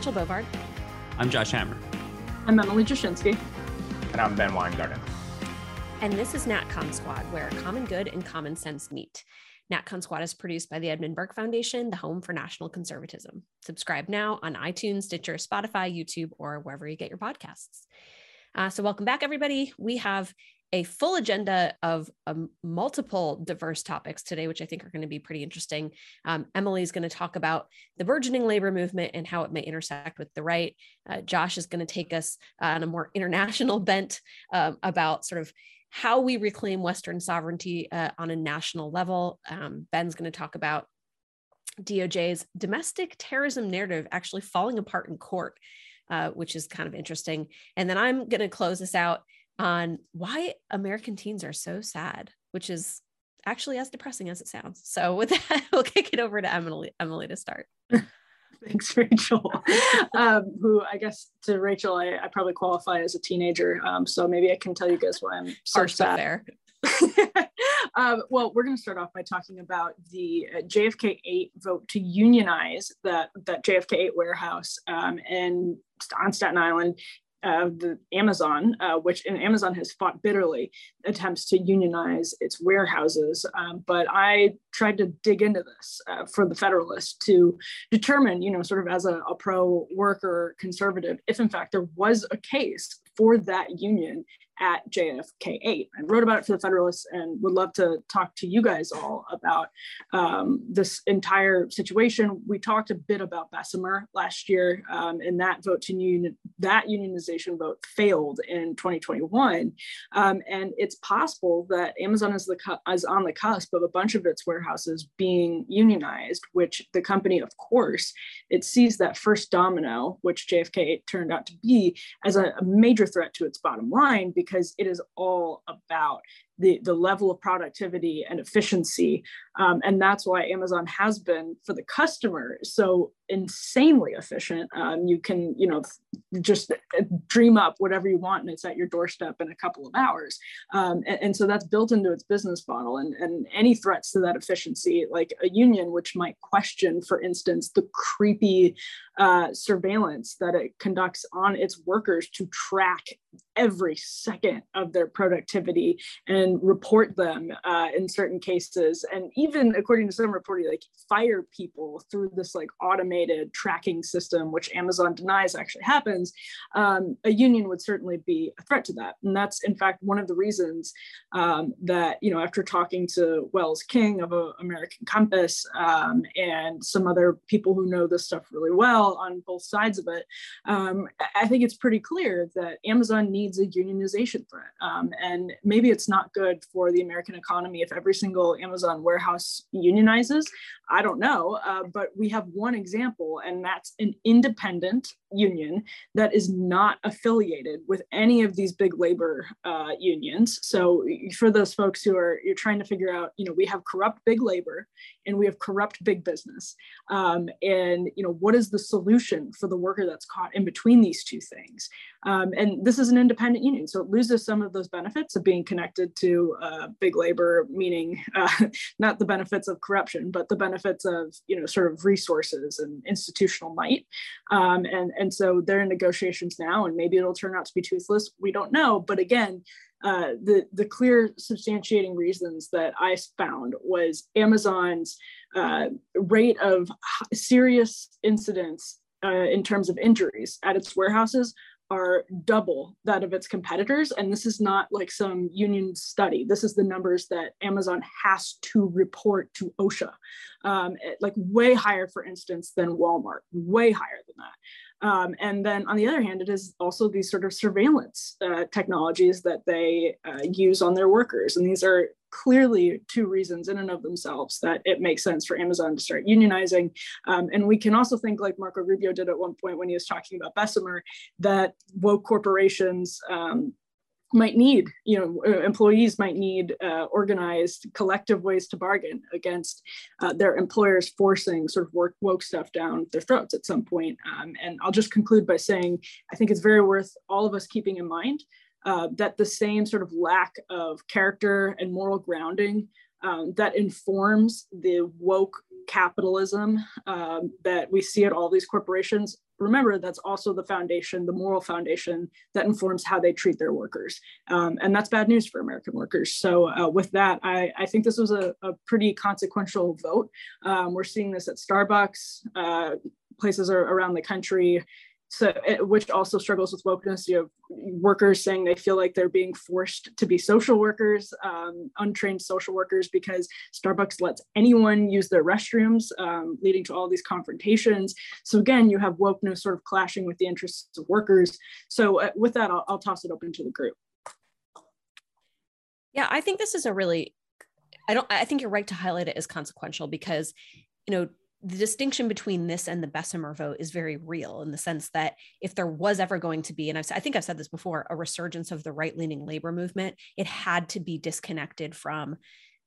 Rachel Bovard. I'm Josh Hammer. I'm Emily Jashinsky. And I'm Ben Weingarten. And this is NatCon Squad, where common good and common sense meet. NatCon Squad is produced by the Edmund Burke Foundation, the home for national conservatism. Subscribe now on iTunes, Stitcher, Spotify, YouTube, or wherever you get your podcasts. Uh, so, welcome back, everybody. We have a full agenda of um, multiple diverse topics today, which I think are going to be pretty interesting. Um, Emily is going to talk about the burgeoning labor movement and how it may intersect with the right. Uh, Josh is going to take us on a more international bent um, about sort of how we reclaim Western sovereignty uh, on a national level. Um, Ben's going to talk about DOJ's domestic terrorism narrative actually falling apart in court, uh, which is kind of interesting. And then I'm going to close this out on why American teens are so sad, which is actually as depressing as it sounds. So with that, we'll kick it over to Emily, Emily to start. Thanks, Rachel. um, who I guess to Rachel, I, I probably qualify as a teenager. Um, so maybe I can tell you guys why I'm so Harsh sad. There. um, well, we're going to start off by talking about the uh, JFK 8 vote to unionize that, that JFK 8 warehouse um, and on Staten Island uh, the Amazon, uh, which and Amazon has fought bitterly attempts to unionize its warehouses. Um, but I tried to dig into this uh, for the Federalist to determine, you know, sort of as a, a pro worker conservative, if in fact there was a case for that union at JFK 8. I wrote about it for the Federalist and would love to talk to you guys all about um, this entire situation. We talked a bit about Bessemer last year, um, and that vote to union, that unionization vote failed in 2021. Um, and it's possible that Amazon is, the is on the cusp of a bunch of its warehouses being unionized, which the company, of course, it sees that first domino, which JFK 8 turned out to be, as a, a major threat to its bottom line because because it is all about the, the level of productivity and efficiency. Um, and that's why Amazon has been for the customer so insanely efficient. Um, you can, you know, just dream up whatever you want and it's at your doorstep in a couple of hours. Um, and, and, so that's built into its business model. And, and any threats to that efficiency, like a union, which might question, for instance, the creepy uh, surveillance that it conducts on its workers to track every second of their productivity and report them uh, in certain cases and even according to some reporting like fire people through this like automated tracking system which amazon denies actually happens um, a union would certainly be a threat to that. And that's in fact one of the reasons um, that you know after talking to wells king of uh, american compass um, and some other people who know this stuff really well on both sides of it um, i think it's pretty clear that amazon needs a unionization threat. Um, and maybe it's not good for the american economy if every single amazon warehouse unionizes. I don't know uh, but we have one example and that's an independent union that is not affiliated with any of these big labor uh, unions. So for those folks who are you're trying to figure out, you know, we have corrupt big labor and we have corrupt big business, um, and you know, what is the solution for the worker that's caught in between these two things? Um, and this is an independent union, so it loses some of those benefits of being connected to uh, big labor, meaning uh, not the benefits of corruption, but the benefits of you know sort of resources and institutional might. Um, and and so they're in negotiations now, and maybe it'll turn out to be toothless. We don't know, but again. Uh, the the clear substantiating reasons that I found was Amazon's uh, rate of serious incidents uh, in terms of injuries at its warehouses are double that of its competitors. And this is not like some union study. This is the numbers that Amazon has to report to OSHA, um, like way higher, for instance, than Walmart, way higher than that. Um, and then on the other hand, it is also these sort of surveillance uh, technologies that they uh, use on their workers. And these are clearly two reasons in and of themselves that it makes sense for Amazon to start unionizing. Um, and we can also think, like Marco Rubio did at one point when he was talking about Bessemer, that woke corporations um, might need, you know, uh, employees might need uh, organized collective ways to bargain against uh, their employers forcing sort of work woke stuff down their throats at some point. Um, and I'll just conclude by saying I think it's very worth all of us keeping in mind uh, that the same sort of lack of character and moral grounding um, that informs the woke capitalism um, that we see at all these corporations, remember that's also the foundation, the moral foundation that informs how they treat their workers. Um, and that's bad news for American workers. So uh, with that, I, I, think this was a, a pretty consequential vote. Um, we're seeing this at Starbucks, uh, places around the country so which also struggles with wokeness. You have workers saying they feel like they're being forced to be social workers um, untrained social workers because starbucks lets anyone use their restrooms um, leading to all these confrontations. So again you have wokeness sort of clashing with the interests of workers. So uh, with that I'll, I'll toss it open to the group. Yeah i think this is a really i don't i think you're right to highlight it as consequential because you know the distinction between this and the Bessemer vote is very real in the sense that if there was ever going to be, and I've, I think I've said this before, a resurgence of the right leaning labor movement, it had to be disconnected from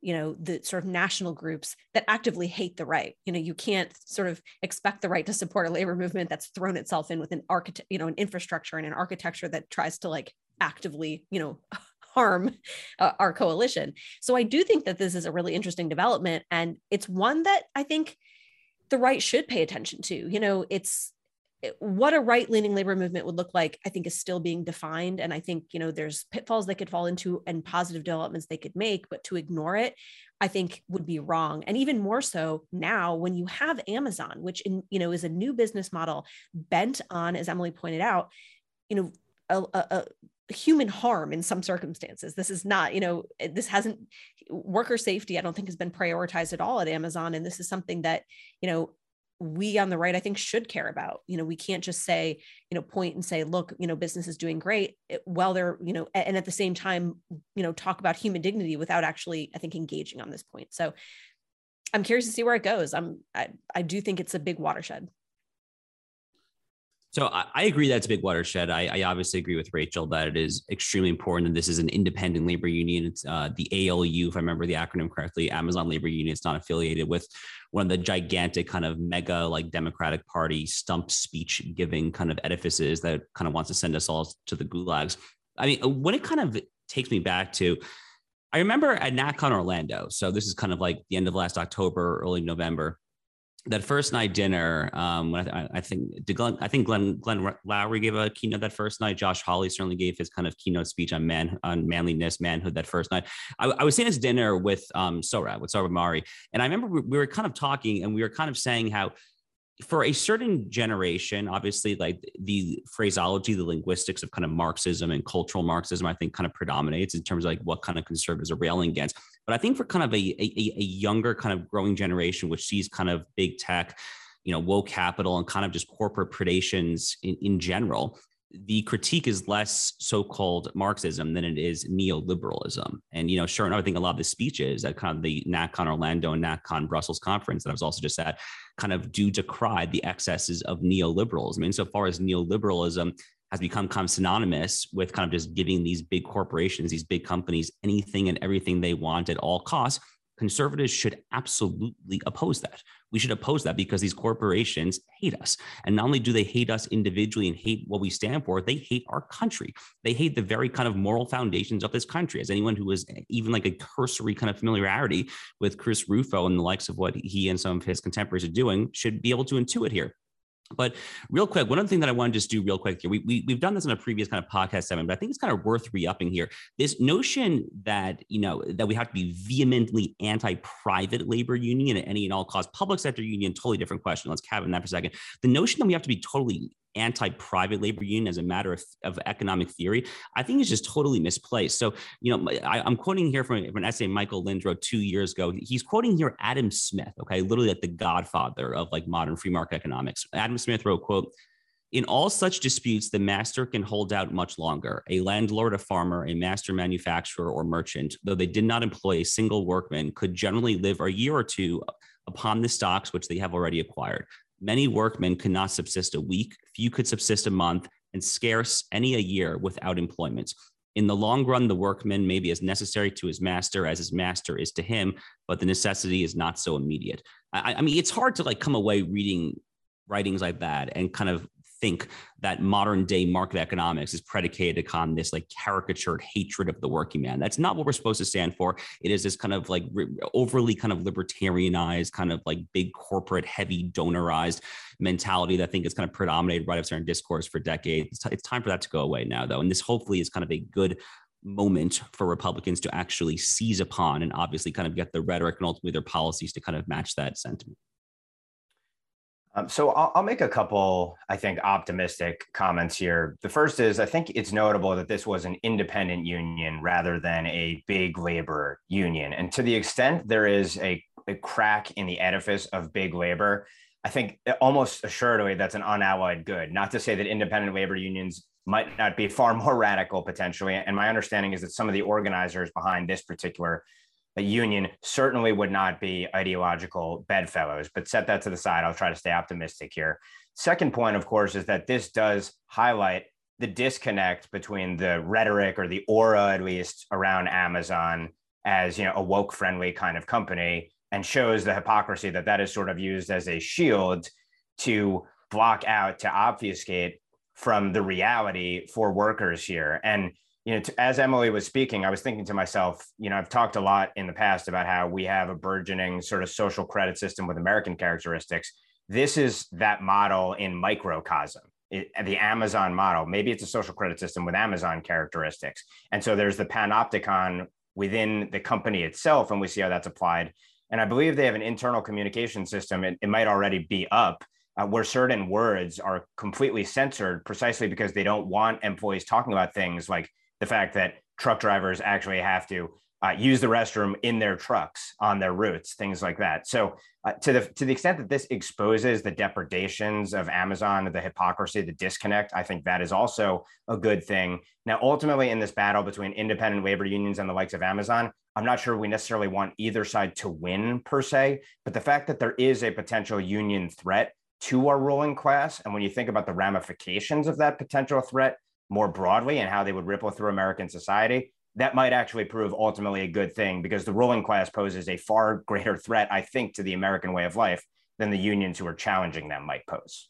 you know the sort of national groups that actively hate the right. You know you can't sort of expect the right to support a labor movement that's thrown itself in with an architect you know an infrastructure and an architecture that tries to like actively you know harm uh, our coalition. So i do think that this is a really interesting development and it's one that i think the right should pay attention to. You know, it's eh, what a right leaning labor movement would look like, I think is still being defined. And I think, you know, there's pitfalls they could fall into and positive developments they could make, but to ignore it, I think would be wrong. And even more so now when you have Amazon, which in, you know, is a new business model bent on, as Emily pointed out, you know, a, a, human harm in some circumstances. This is not, you know, eh, this hasn't worker safety, I don't think has been prioritized at all at Amazon. And this is something that, you know, we on the right, I think, should care about. You know, we can't just say, you know, point and say, look, you know, business is doing great eh, while they're, you know, and at the same time, you know, talk about human dignity without actually, I think, engaging on this point. So I'm curious to see where it goes. I'm, I, I do think it's a big watershed. So I, I, agree that's a big watershed. I, I, obviously agree with Rachel that it is extremely important. And this is an independent labor union. It's uh, the ALU, if I remember the acronym correctly, Amazon Labor Union. It's not affiliated with one of the gigantic kind of mega like Democratic Party stump speech giving kind of edifices that kind of wants to send us all to the gulags. I mean, when it kind of takes me back to, I remember at NatCon Orlando. So this is kind of like the end of last October, early November that first night dinner, um, when I, I, think Glenn, I think Glenn Glenn Loury gave a keynote that first night. Josh Hawley certainly gave his kind of keynote speech on man on manliness, manhood that first night. I, I was sitting at dinner with um, Sohrab with Sohrab Ahmari, and I remember we, we were kind of talking, and we were kind of saying how for a certain generation, obviously, like the phraseology, the linguistics of kind of Marxism and cultural Marxism, I think kind of predominates in terms of like what kind of conservatives are railing against. But I think for kind of a, a, a younger kind of growing generation, which sees kind of big tech, you know, woke capital and kind of just corporate predations in, in general, the critique is less so-called Marxism than it is neoliberalism. And you know, sure enough, I think a lot of the speeches at kind of the NatCon Orlando and NatCon Brussels conference that I was also just at kind of do decry the excesses of neoliberalism. I mean, insofar as neoliberalism has become kind of synonymous with kind of just giving these big corporations, these big companies, anything and everything they want at all costs, conservatives should absolutely oppose that. We should oppose that because these corporations hate us. And not only do they hate us individually and hate what we stand for, they hate our country. They hate the very kind of moral foundations of this country. As anyone who has even like a cursory kind of familiarity with Chris Rufo and the likes of what he and some of his contemporaries are doing should be able to intuit here. But real quick, one other thing that I want to just do real quick here, we, we, we've done this in a previous kind of podcast seven, but I think it's kind of worth re-upping here. This notion that, you know, that we have to be vehemently anti-private labor union at any and all costs, public sector union, totally different question. Let's cabin that for a second. The notion that we have to be totally anti-private labor union as a matter of, of economic theory, I think is just totally misplaced. So, you know, I, am quoting here from, from, an essay Michael Lind wrote two years ago. He's quoting here Adam Smith, okay, literally like the godfather of like modern free market economics. Adam Smith wrote, quote, in all such disputes, the master can hold out much longer. A landlord, a farmer, a master manufacturer, or merchant, though they did not employ a single workman, could generally live a year or two upon the stocks which they have already acquired. Many workmen could not subsist a week, few could subsist a month, and scarce any a year without employment. In the long run, the workman may be as necessary to his master as his master is to him, but the necessity is not so immediate. I, I mean, it's hard to like come away reading writings like that and kind of think that modern day market economics is predicated upon this like caricatured hatred of the working man. That's not what we're supposed to stand for. It is this kind of like overly kind of libertarianized, kind of like big corporate, heavy donorized mentality that I think is kind of predominated right of certain discourse for decades. It's, it's time for that to go away now, though. And this hopefully is kind of a good moment for Republicans to actually seize upon and obviously kind of get the rhetoric and ultimately their policies to kind of match that sentiment. Um, so I'll, I'll, make a couple, I think, optimistic comments here. The first is I think it's notable that this was an independent union rather than a big labor union. And to the extent there is a, a crack in the edifice of big labor, I think almost assuredly that's an unalloyed good. Not to say that independent labor unions might not be far more radical potentially. And my understanding is that some of the organizers behind this particular a union certainly would not be ideological bedfellows, but set that to the side. I'll try to stay optimistic here. Second point, of course, is that this does highlight the disconnect between the rhetoric or the aura, at least, around Amazon as you know a woke friendly kind of company and shows the hypocrisy that that is sort of used as a shield to block out to obfuscate from the reality for workers here and you know, as Emily was speaking, I was thinking to myself, you know, I've talked a lot in the past about how we have a burgeoning sort of social credit system with American characteristics. This is that model in microcosm. It, the Amazon model. Maybe it's a social credit system with Amazon characteristics. And so there's the panopticon within the company itself, and we see how that's applied. And I believe they have an internal communication system. It, it might already be up uh, where certain words are completely censored precisely because they don't want employees talking about things like the fact that truck drivers actually have to uh, use the restroom in their trucks on their routes, things like that. So, uh, to the to the extent that this exposes the depredations of Amazon, the hypocrisy, the disconnect, I think that is also a good thing. Now, ultimately, in this battle between independent labor unions and the likes of Amazon, I'm not sure we necessarily want either side to win per se, but the fact that there is a potential union threat to our ruling class, and when you think about the ramifications of that potential threat, more broadly and how they would ripple through American society, that might actually prove ultimately a good thing because the ruling class poses a far greater threat, I think, to the American way of life than the unions who are challenging them might pose.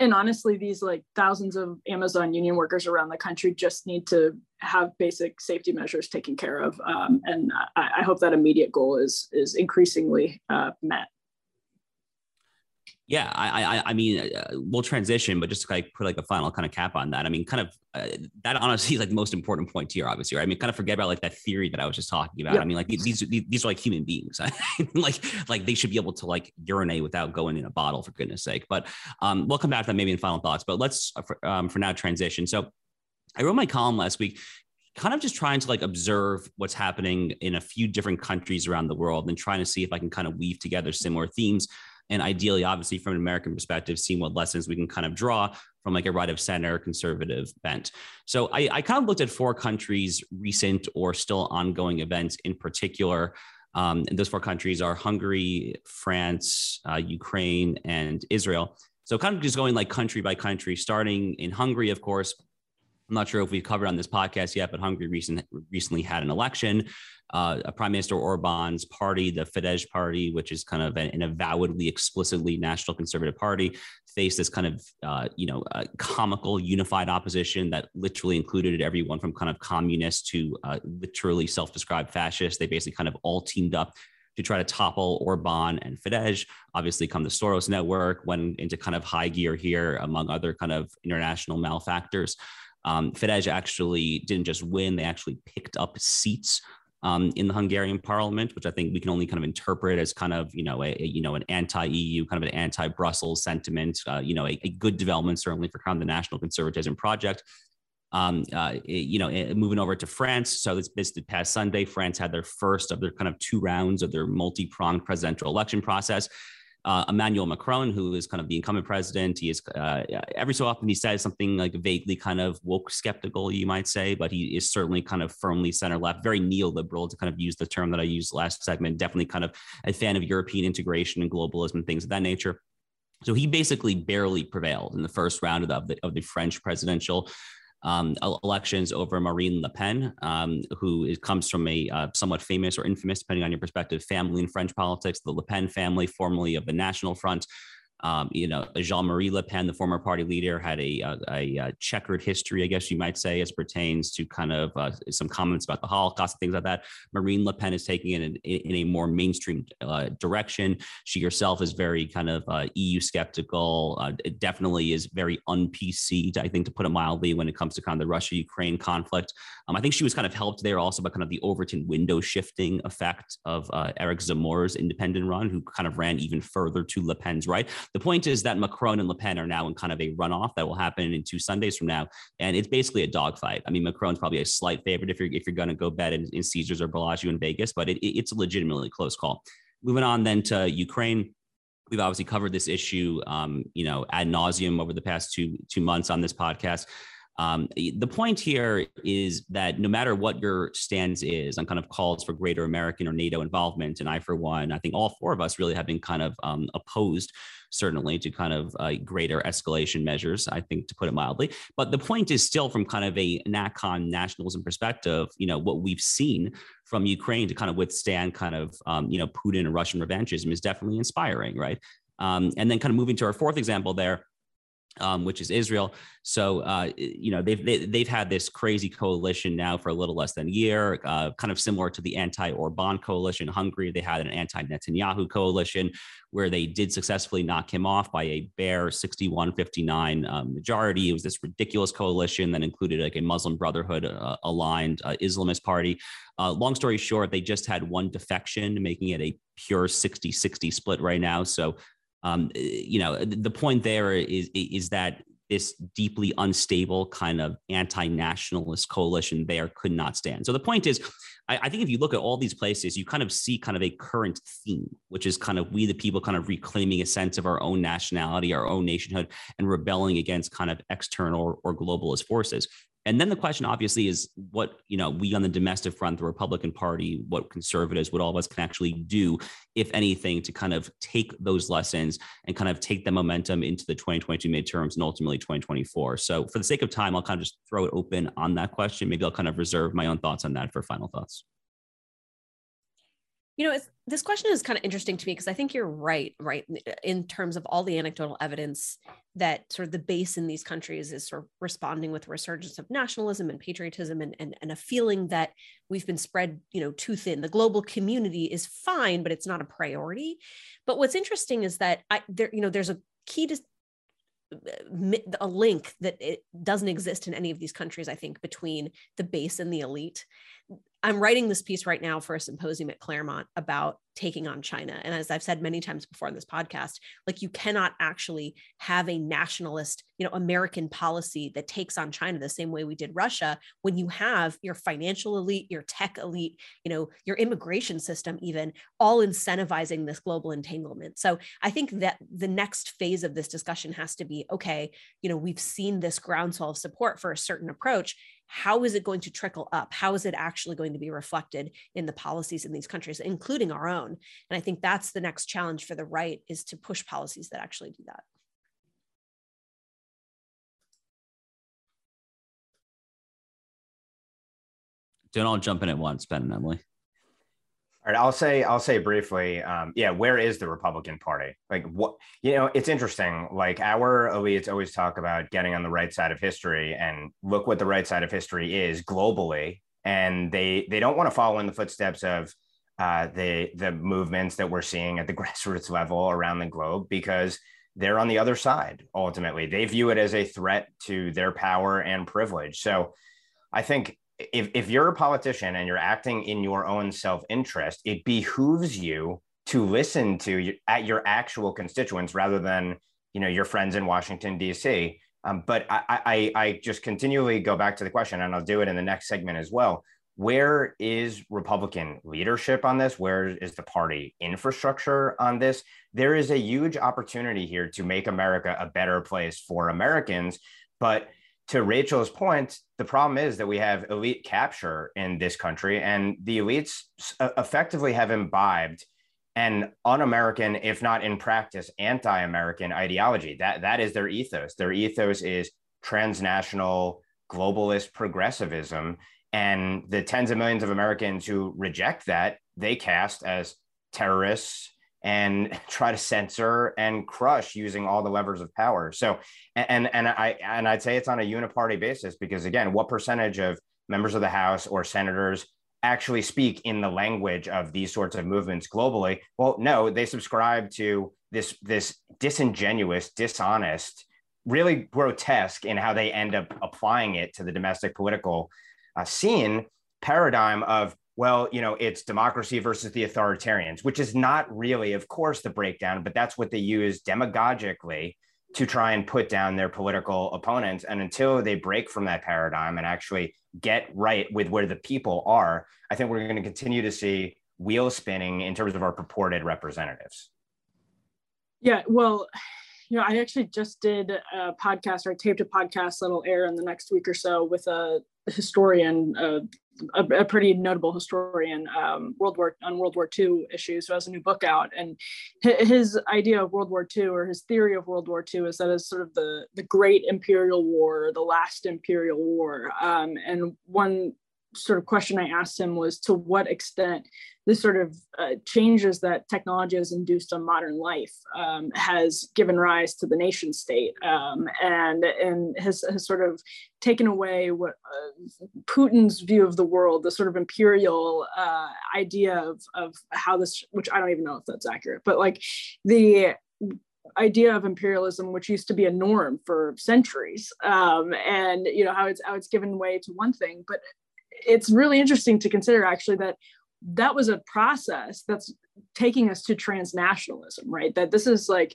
And honestly, these like thousands of Amazon union workers around the country just need to have basic safety measures taken care of, um, and I, I, hope that immediate goal is is increasingly uh, met. Yeah, I, I, I mean, uh, we'll transition, but just to like put like a final kind of cap on that. I mean, kind of uh, that honestly is like the most important point here, obviously. Right? I mean, kind of forget about like that theory that I was just talking about. Yep. I mean, like these, these these are like human beings. like like they should be able to like urinate without going in a bottle, for goodness sake. But um, we'll come back to that maybe in final thoughts. But let's uh, for, um, for now transition. So I wrote my column last week kind of just trying to like observe what's happening in a few different countries around the world and trying to see if I can kind of weave together similar themes and ideally, obviously, from an American perspective, seeing what lessons we can kind of draw from like a right of center conservative bent. So I, I kind of looked at four countries' recent or still ongoing events in particular. Um, and those four countries are Hungary, France, uh, Ukraine, and Israel. So kind of just going like country by country, starting in Hungary, of course. I'm not sure if we've covered on this podcast yet, but Hungary recent, recently had an election uh, Prime Minister Orban's party, the Fidesz party, which is kind of an, an avowedly, explicitly national conservative party, faced this kind of, uh, you know, uh, comical unified opposition that literally included everyone from kind of communists to uh, literally self-described fascists. They basically kind of all teamed up to try to topple Orban and Fidesz. Obviously, come the Soros network went into kind of high gear here, among other kind of international malefactors. Um, Fidesz actually didn't just win; they actually picked up seats um, in the Hungarian parliament, which I think we can only kind of interpret as kind of you know a, a you know an anti-EU, kind of an anti-Brussels sentiment. Uh, you know, a, a, good development certainly for kind of the national conservatism project. Um, uh, you know, moving over to France. So this, this past Sunday, France had their first of their kind of two rounds of their multi-pronged presidential election process uh, Emmanuel Macron, who is kind of the incumbent president. He is uh, every so often he says something like vaguely kind of woke skeptical, you might say, but he is certainly kind of firmly center left, very neoliberal to kind of use the term that I used last segment. Definitely kind of a fan of European integration and globalism and things of that nature. So he basically barely prevailed in the first round of the, of the French presidential um, elections over Marine Le Pen, um, who is, comes from a uh, somewhat famous or infamous, depending on your perspective, family in French politics, the Le Pen family, formerly of the National Front. Um, you know, Jean-Marie Le Pen, the former party leader, had a, a, a, checkered history, I guess you might say, as pertains to kind of uh, some comments about the Holocaust and things like that. Marine Le Pen is taking it in, in a more mainstream uh, direction. She herself is very kind of uh, EU skeptical. Uh, it definitely is very un-PC, I think, to put it mildly, when it comes to kind of the Russia-Ukraine conflict. Um, I think she was kind of helped there also by kind of the Overton window shifting effect of uh, Eric Zemmour's independent run, who kind of ran even further to Le Pen's right. The point is that Macron and Le Pen are now in kind of a runoff that will happen in two Sundays from now, and it's basically a dogfight. I mean, Macron's probably a slight favorite if you're if you're going to go bet in, in Caesars or Bellagio in Vegas, but it, it, it's a legitimately close call. Moving on then to Ukraine. We've obviously covered this issue, um, you know, ad nauseum over the past two two months on this podcast. Um, the point here is that no matter what your stance is on kind of calls for greater American or NATO involvement, and I, for one, I think all four of us really have been kind of um, opposed, certainly, to kind of uh, greater escalation measures, I think, to put it mildly. But the point is still from kind of a NatCon nationalism perspective, you know, what we've seen from Ukraine to kind of withstand kind of, um, you know, Putin and Russian revanchism is definitely inspiring, right? Um, and then kind of moving to our fourth example there, um, which is Israel. So, uh, you know, they've they, have they have had this crazy coalition now for a little less than a year, uh, kind of similar to the anti-Orban coalition in Hungary. They had an anti-Netanyahu coalition where they did successfully knock him off by a bare 61-59 um, majority. It was this ridiculous coalition that included like a Muslim Brotherhood uh, aligned uh, Islamist party. Uh, long story short, they just had one defection, making it a pure 60-60 split right now. So um, you know, the point there is is that this deeply unstable kind of anti-nationalist coalition there could not stand. So the point is, I, I, think if you look at all these places, you kind of see kind of a current theme, which is kind of we the people kind of reclaiming a sense of our own nationality, our own nationhood, and rebelling against kind of external or globalist forces. And then the question obviously is what, you know, we on the domestic front, the Republican Party, what conservatives, what all of us can actually do, if anything, to kind of take those lessons and kind of take the momentum into the 2022 midterms and ultimately 2024. So for the sake of time, I'll kind of just throw it open on that question. Maybe I'll kind of reserve my own thoughts on that for final thoughts. You know, this question is kind of interesting to me because I think you're right, right, in terms of all the anecdotal evidence that sort of the base in these countries is sort of responding with a resurgence of nationalism and patriotism and, and, and a feeling that we've been spread, you know, too thin. The global community is fine, but it's not a priority. But what's interesting is that I there, you know, there's a key to a link that it doesn't exist in any of these countries i think between the base and the elite I'm writing this piece right now for a symposium at Claremont about taking on China. And as I've said many times before in this podcast, like you cannot actually have a nationalist, you know, American policy that takes on China the same way we did Russia when you have your financial elite, your tech elite, you know, your immigration system, even all incentivizing this global entanglement. So I think that the next phase of this discussion has to be okay, you know, we've seen this groundswell of support for a certain approach how is it going to trickle up? How is it actually going to be reflected in the policies in these countries, including our own? And I think that's the next challenge for the right is to push policies that actually do that. Don't all jump in at once, Ben and Emily. All right, I'll say I'll say briefly. Um, yeah, where is the Republican Party? Like, what you know, it's interesting. Like our elites always talk about getting on the right side of history, and look what the right side of history is globally. And they they don't want to follow in the footsteps of uh, the the movements that we're seeing at the grassroots level around the globe because they're on the other side. Ultimately, they view it as a threat to their power and privilege. So, I think if, if you're a politician and you're acting in your own self-interest, it behooves you to listen to at your actual constituents rather than you know your friends in Washington D.C. Um, but I, I, I just continually go back to the question, and I'll do it in the next segment as well. Where is Republican leadership on this? Where is the party infrastructure on this? There is a huge opportunity here to make America a better place for Americans, but to Rachel's point, the problem is that we have elite capture in this country, and the elites effectively have imbibed an un-American, if not in practice, anti-American ideology. That that is their ethos. Their ethos is transnational, globalist progressivism, and the tens of millions of Americans who reject that they cast as terrorists and try to censor and crush using all the levers of power. So, and and I and I'd say it's on a uniparty basis because again, what percentage of members of the House or senators actually speak in the language of these sorts of movements globally? Well, no, they subscribe to this this disingenuous, dishonest, really grotesque in how they end up applying it to the domestic political uh, scene paradigm of well, you know, it's democracy versus the authoritarians, which is not really, of course, the breakdown, but that's what they use demagogically to try and put down their political opponents. And until they break from that paradigm and actually get right with where the people are, I think we're going to continue to see wheel spinning in terms of our purported representatives. Yeah, well, you know, I actually just did a podcast or I taped a podcast that'll air in the next week or so with a historian, uh, a, a, pretty notable historian, um, World War on World War II issues, who has a new book out. And his idea of World War II or his theory of World War II is that it's sort of the the Great Imperial War, the last Imperial War. Um, and one sort of question I asked him was to what extent this sort of uh, changes that technology has induced on modern life um, has given rise to the nation state um, and and has, has sort of taken away what uh, Putin's view of the world, the sort of imperial uh, idea of, of how this, which I don't even know if that's accurate, but like the idea of imperialism, which used to be a norm for centuries, um, and you know how it's how it's given way to one thing, but it's really interesting to consider actually that that was a process that's taking us to transnationalism, right? That this is like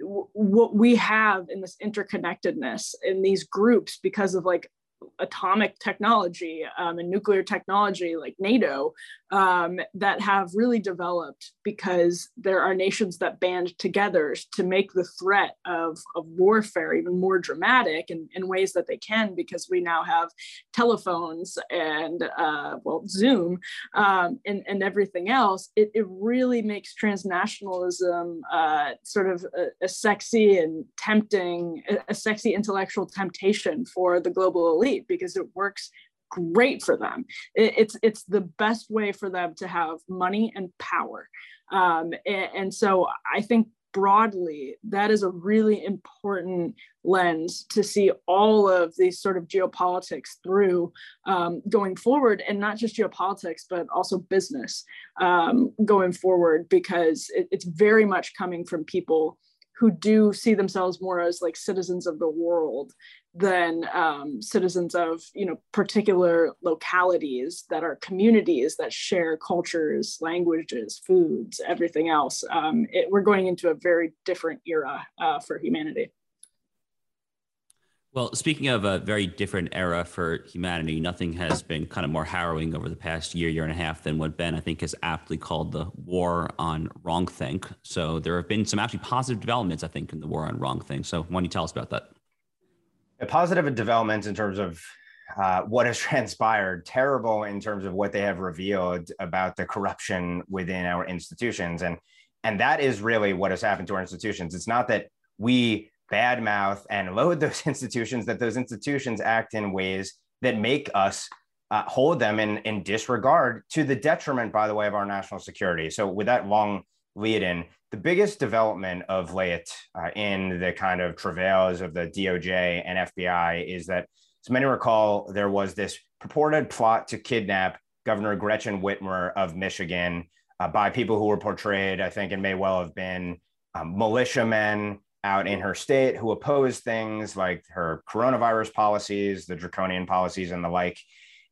w- what we have in this interconnectedness in these groups because of like atomic technology um, and nuclear technology like NATO um, that have really developed because there are nations that band together to make the threat of, of warfare even more dramatic in, in ways that they can because we now have telephones and uh, well Zoom um, and, and everything else. It, it really makes transnationalism uh, sort of a, a sexy and tempting, a, a sexy intellectual temptation for the global elite because it works great for them. It, it's it's the best way for them to have money and power. Um, and, and so I think broadly that is a really important lens to see all of these sort of geopolitics through um, going forward and not just geopolitics but also business um, going forward because it, it's very much coming from people who do see themselves more as like citizens of the world than um, citizens of you know particular localities that are communities that share cultures languages foods everything else. Um, it, we're going into a very different era uh, for humanity well, speaking of a very different era for humanity, nothing has been kind of more harrowing over the past year, year and a half than what Ben, I think, has aptly called the war on wrongthink. So there have been some actually positive developments, I think, in the war on wrongthink. So why don't you tell us about that? A positive developments in terms of uh, what has transpired, terrible in terms of what they have revealed about the corruption within our institutions. And, and that is really what has happened to our institutions. It's not that we badmouth and load those institutions, that those institutions act in ways that make us uh, hold them in, in disregard to the detriment, by the way, of our national security. So, with that long lead in, the biggest development of late uh, in the kind of travails of the DOJ and FBI is that, as many recall, there was this purported plot to kidnap Governor Gretchen Whitmer of Michigan uh, by people who were portrayed, I think, and may well have been um, militiamen out in her state who opposed things like her coronavirus policies, the draconian policies, and the like.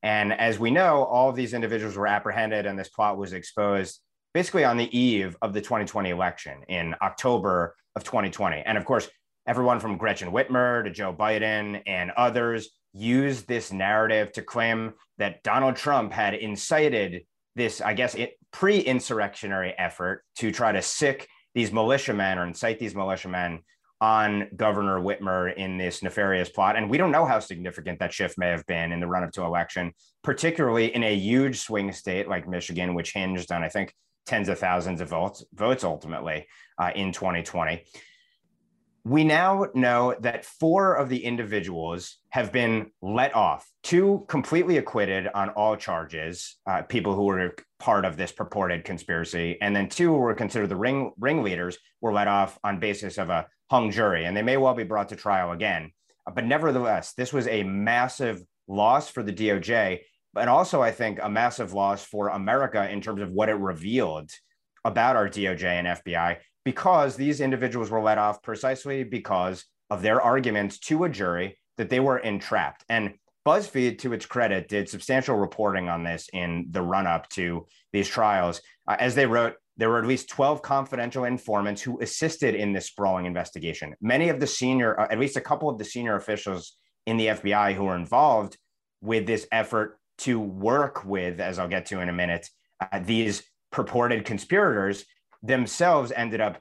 And as we know, all of these individuals were apprehended and this plot was exposed basically on the eve of the 2020 election in October of 2020. And of course, everyone from Gretchen Whitmer to Joe Biden and others used this narrative to claim that Donald Trump had incited this, I guess, pre insurrectionary effort to try to sick these militiamen or incite these militiamen on Governor Whitmer in this nefarious plot. And we don't know how significant that shift may have been in the run up to election, particularly in a huge swing state like Michigan, which hinged on, I think, tens of thousands of votes, votes ultimately uh, in 2020. We now know that four of the individuals have been let off, two completely acquitted on all charges, uh, people who were part of this purported conspiracy, and then two who were considered the ring ringleaders were let off on basis of a hung jury, and they may well be brought to trial again. But nevertheless, this was a massive loss for the DOJ, but also I think a massive loss for America in terms of what it revealed about our DOJ and FBI because these individuals were let off precisely because of their arguments to a jury that they were entrapped. And BuzzFeed, to its credit, did substantial reporting on this in the run up to these trials. Uh, as they wrote, there were at least 12 confidential informants who assisted in this sprawling investigation. Many of the senior, uh, at least a couple of the senior officials in the FBI who were involved with this effort to work with, as I'll get to in a minute, uh, these purported conspirators themselves ended up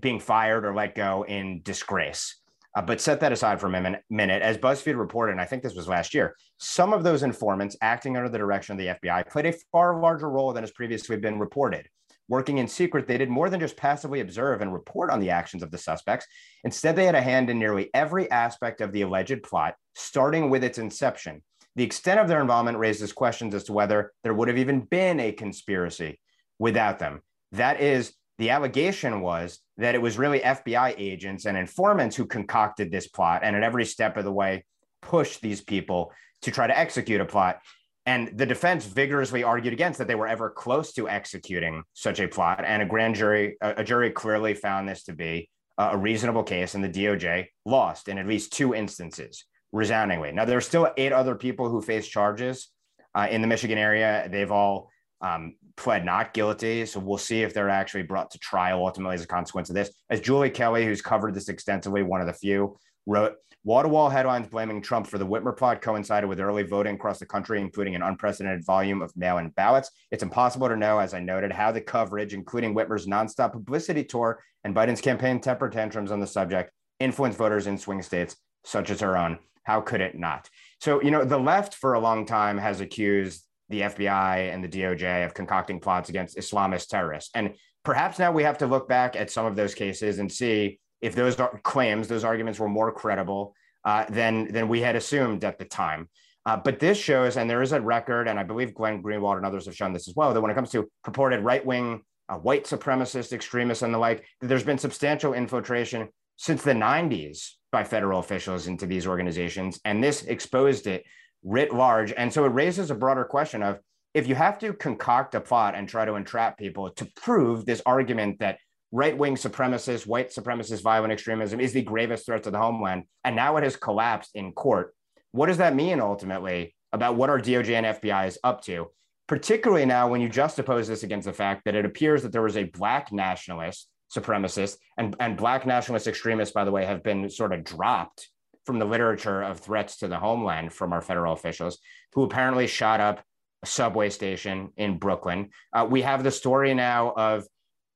being fired or let go in disgrace. Uh, but set that aside for a minute. As BuzzFeed reported, and I think this was last year, some of those informants acting under the direction of the FBI played a far larger role than has previously been reported. Working in secret, they did more than just passively observe and report on the actions of the suspects. Instead, they had a hand in nearly every aspect of the alleged plot, starting with its inception. The extent of their involvement raises questions as to whether there would have even been a conspiracy without them. That is the allegation was that it was really FBI agents and informants who concocted this plot and at every step of the way pushed these people to try to execute a plot. And the defense vigorously argued against that they were ever close to executing such a plot. And a grand jury, a, jury clearly found this to be a reasonable case, and the DOJ lost in at least two instances resoundingly. Now, there are still eight other people who face charges uh, in the Michigan area. They've all um, pled not guilty. So we'll see if they're actually brought to trial ultimately as a consequence of this. As Julie Kelly, who's covered this extensively, one of the few, wrote, Wall to wall headlines blaming Trump for the Whitmer plot coincided with early voting across the country, including an unprecedented volume of mail in ballots. It's impossible to know, as I noted, how the coverage, including Whitmer's nonstop publicity tour and Biden's campaign temper tantrums on the subject, influenced voters in swing states such as our own. How could it not? So, you know, the left for a long time has accused the FBI and the DOJ of concocting plots against Islamist terrorists. And perhaps now we have to look back at some of those cases and see if those claims, those arguments were more credible uh, than, than we had assumed at the time. Uh, but this shows, and there is a record, and I believe Glenn Greenwald and others have shown this as well, that when it comes to purported right wing, uh, white supremacist extremists and the like, that there's been substantial infiltration since the 90s by federal officials into these organizations. And this exposed it writ large. And so it raises a broader question of if you have to concoct a plot and try to entrap people to prove this argument that right wing supremacist, white supremacist, violent extremism is the gravest threat to the homeland, and now it has collapsed in court, what does that mean ultimately about what our DOJ and FBI is up to? Particularly now, when you juxtapose this against the fact that it appears that there was a black nationalist supremacist and, and black nationalist extremists, by the way, have been sort of dropped from the literature of threats to the homeland from our federal officials who apparently shot up a subway station in Brooklyn. Uh, we have the story now of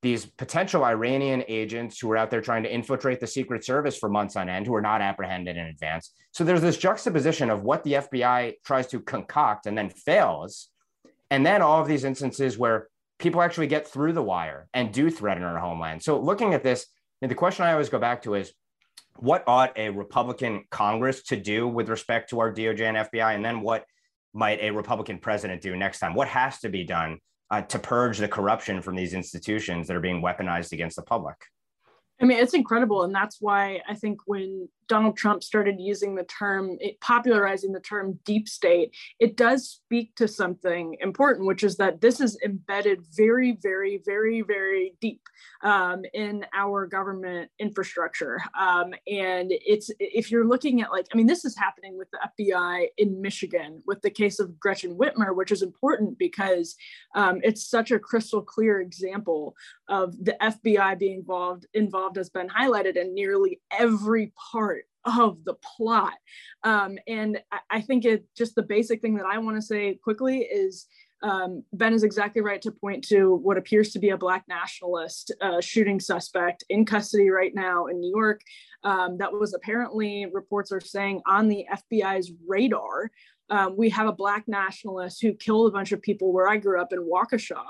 these potential Iranian agents who are out there trying to infiltrate the Secret Service for months on end, who are not apprehended in advance. So there's this juxtaposition of what the FBI tries to concoct and then fails. And then all of these instances where people actually get through the wire and do threaten our homeland. So looking at this, the question I always go back to is what ought a Republican Congress to do with respect to our DOJ and FBI? And then what might a Republican president do next time? What has to be done uh, to purge the corruption from these institutions that are being weaponized against the public? I mean, it's incredible. And that's why I think when Donald Trump started using the term, it, popularizing the term deep state, it does speak to something important, which is that this is embedded very, very, very, very deep um, in our government infrastructure. Um, and it's, if you're looking at like, I mean, this is happening with the FBI in Michigan with the case of Gretchen Whitmer, which is important because um, it's such a crystal clear example of the FBI being involved, involved has been highlighted in nearly every part of the plot. Um, and I, I think it just the basic thing that I want to say quickly is um, Ben is exactly right to point to what appears to be a Black nationalist uh, shooting suspect in custody right now in New York. Um, that was apparently, reports are saying, on the FBI's radar. Um, we have a Black nationalist who killed a bunch of people where I grew up in Waukesha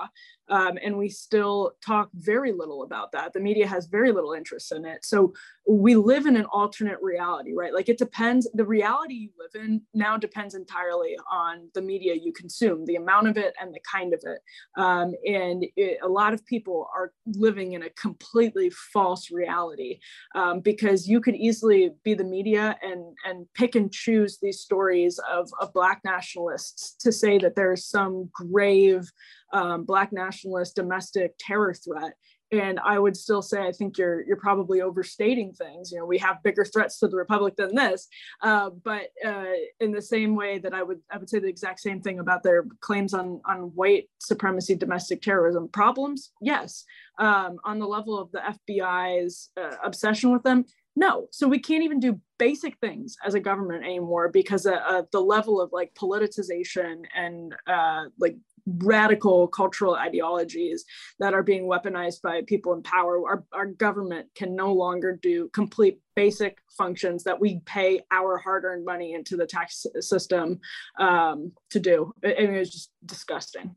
Um, and we still talk very little about that. The media has very little interest in it. So we live in an alternate reality, right? Like it depends, the reality you live in now depends entirely on the media you consume, the amount of it and the kind of it. Um, and it, a lot of people are living in a completely false reality um, because you could easily be the media and, and pick and choose these stories of, of Black nationalists to say that there's some grave um, Black nationalist domestic terror threat and I would still say I think you're you're probably overstating things. You know, we have bigger threats to the republic than this. Uh, but uh, in the same way that I would I would say the exact same thing about their claims on on white supremacy, domestic terrorism problems. Yes, um, on the level of the FBI's uh, obsession with them. No, so we can't even do basic things as a government anymore because of the level of like politicization and uh, like radical cultural ideologies that are being weaponized by people in power. Our, our government can no longer do complete basic functions that we pay our hard-earned money into the tax system um, to do. I mean, it was just disgusting.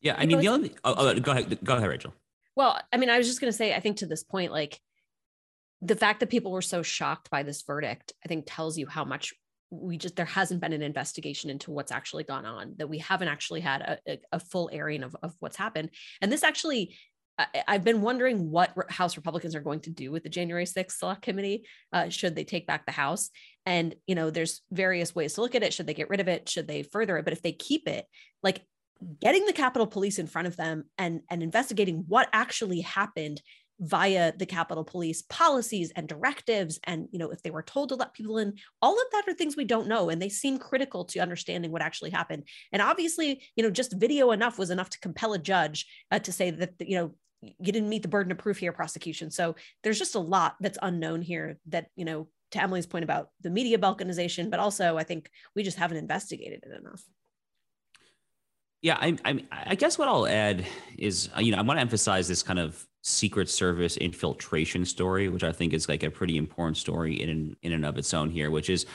Yeah, I mean, the only oh, oh, go ahead, go ahead, Rachel. Well, I mean, I was just going to say, I think to this point, like the fact that people were so shocked by this verdict, I think tells you how much we just there hasn't been an investigation into what's actually gone on that we haven't actually had a, a, a full airing of, of what's happened and this actually I, have been wondering what House Republicans are going to do with the January 6th Select Committee. Uh, should they take back the House? And you know, there's various ways to look at it. Should they get rid of it? Should they further it? But if they keep it, like getting the Capitol Police in front of them and and investigating what actually happened via the capitol police policies and directives and you know if they were told to let people in all of that are things we don't know and they seem critical to understanding what actually happened. And obviously you know just video enough was enough to compel a judge uh, to say that you know you didn't meet the burden of proof here prosecution. So there's just a lot that's unknown here that you know to emily's point about the media balkanization but also i think we just haven't investigated it enough. Yeah, I, I, I guess what I'll add is, you know, I want to emphasize this kind of Secret Service infiltration story, which I think is like a pretty important story in in and of its own here, which is.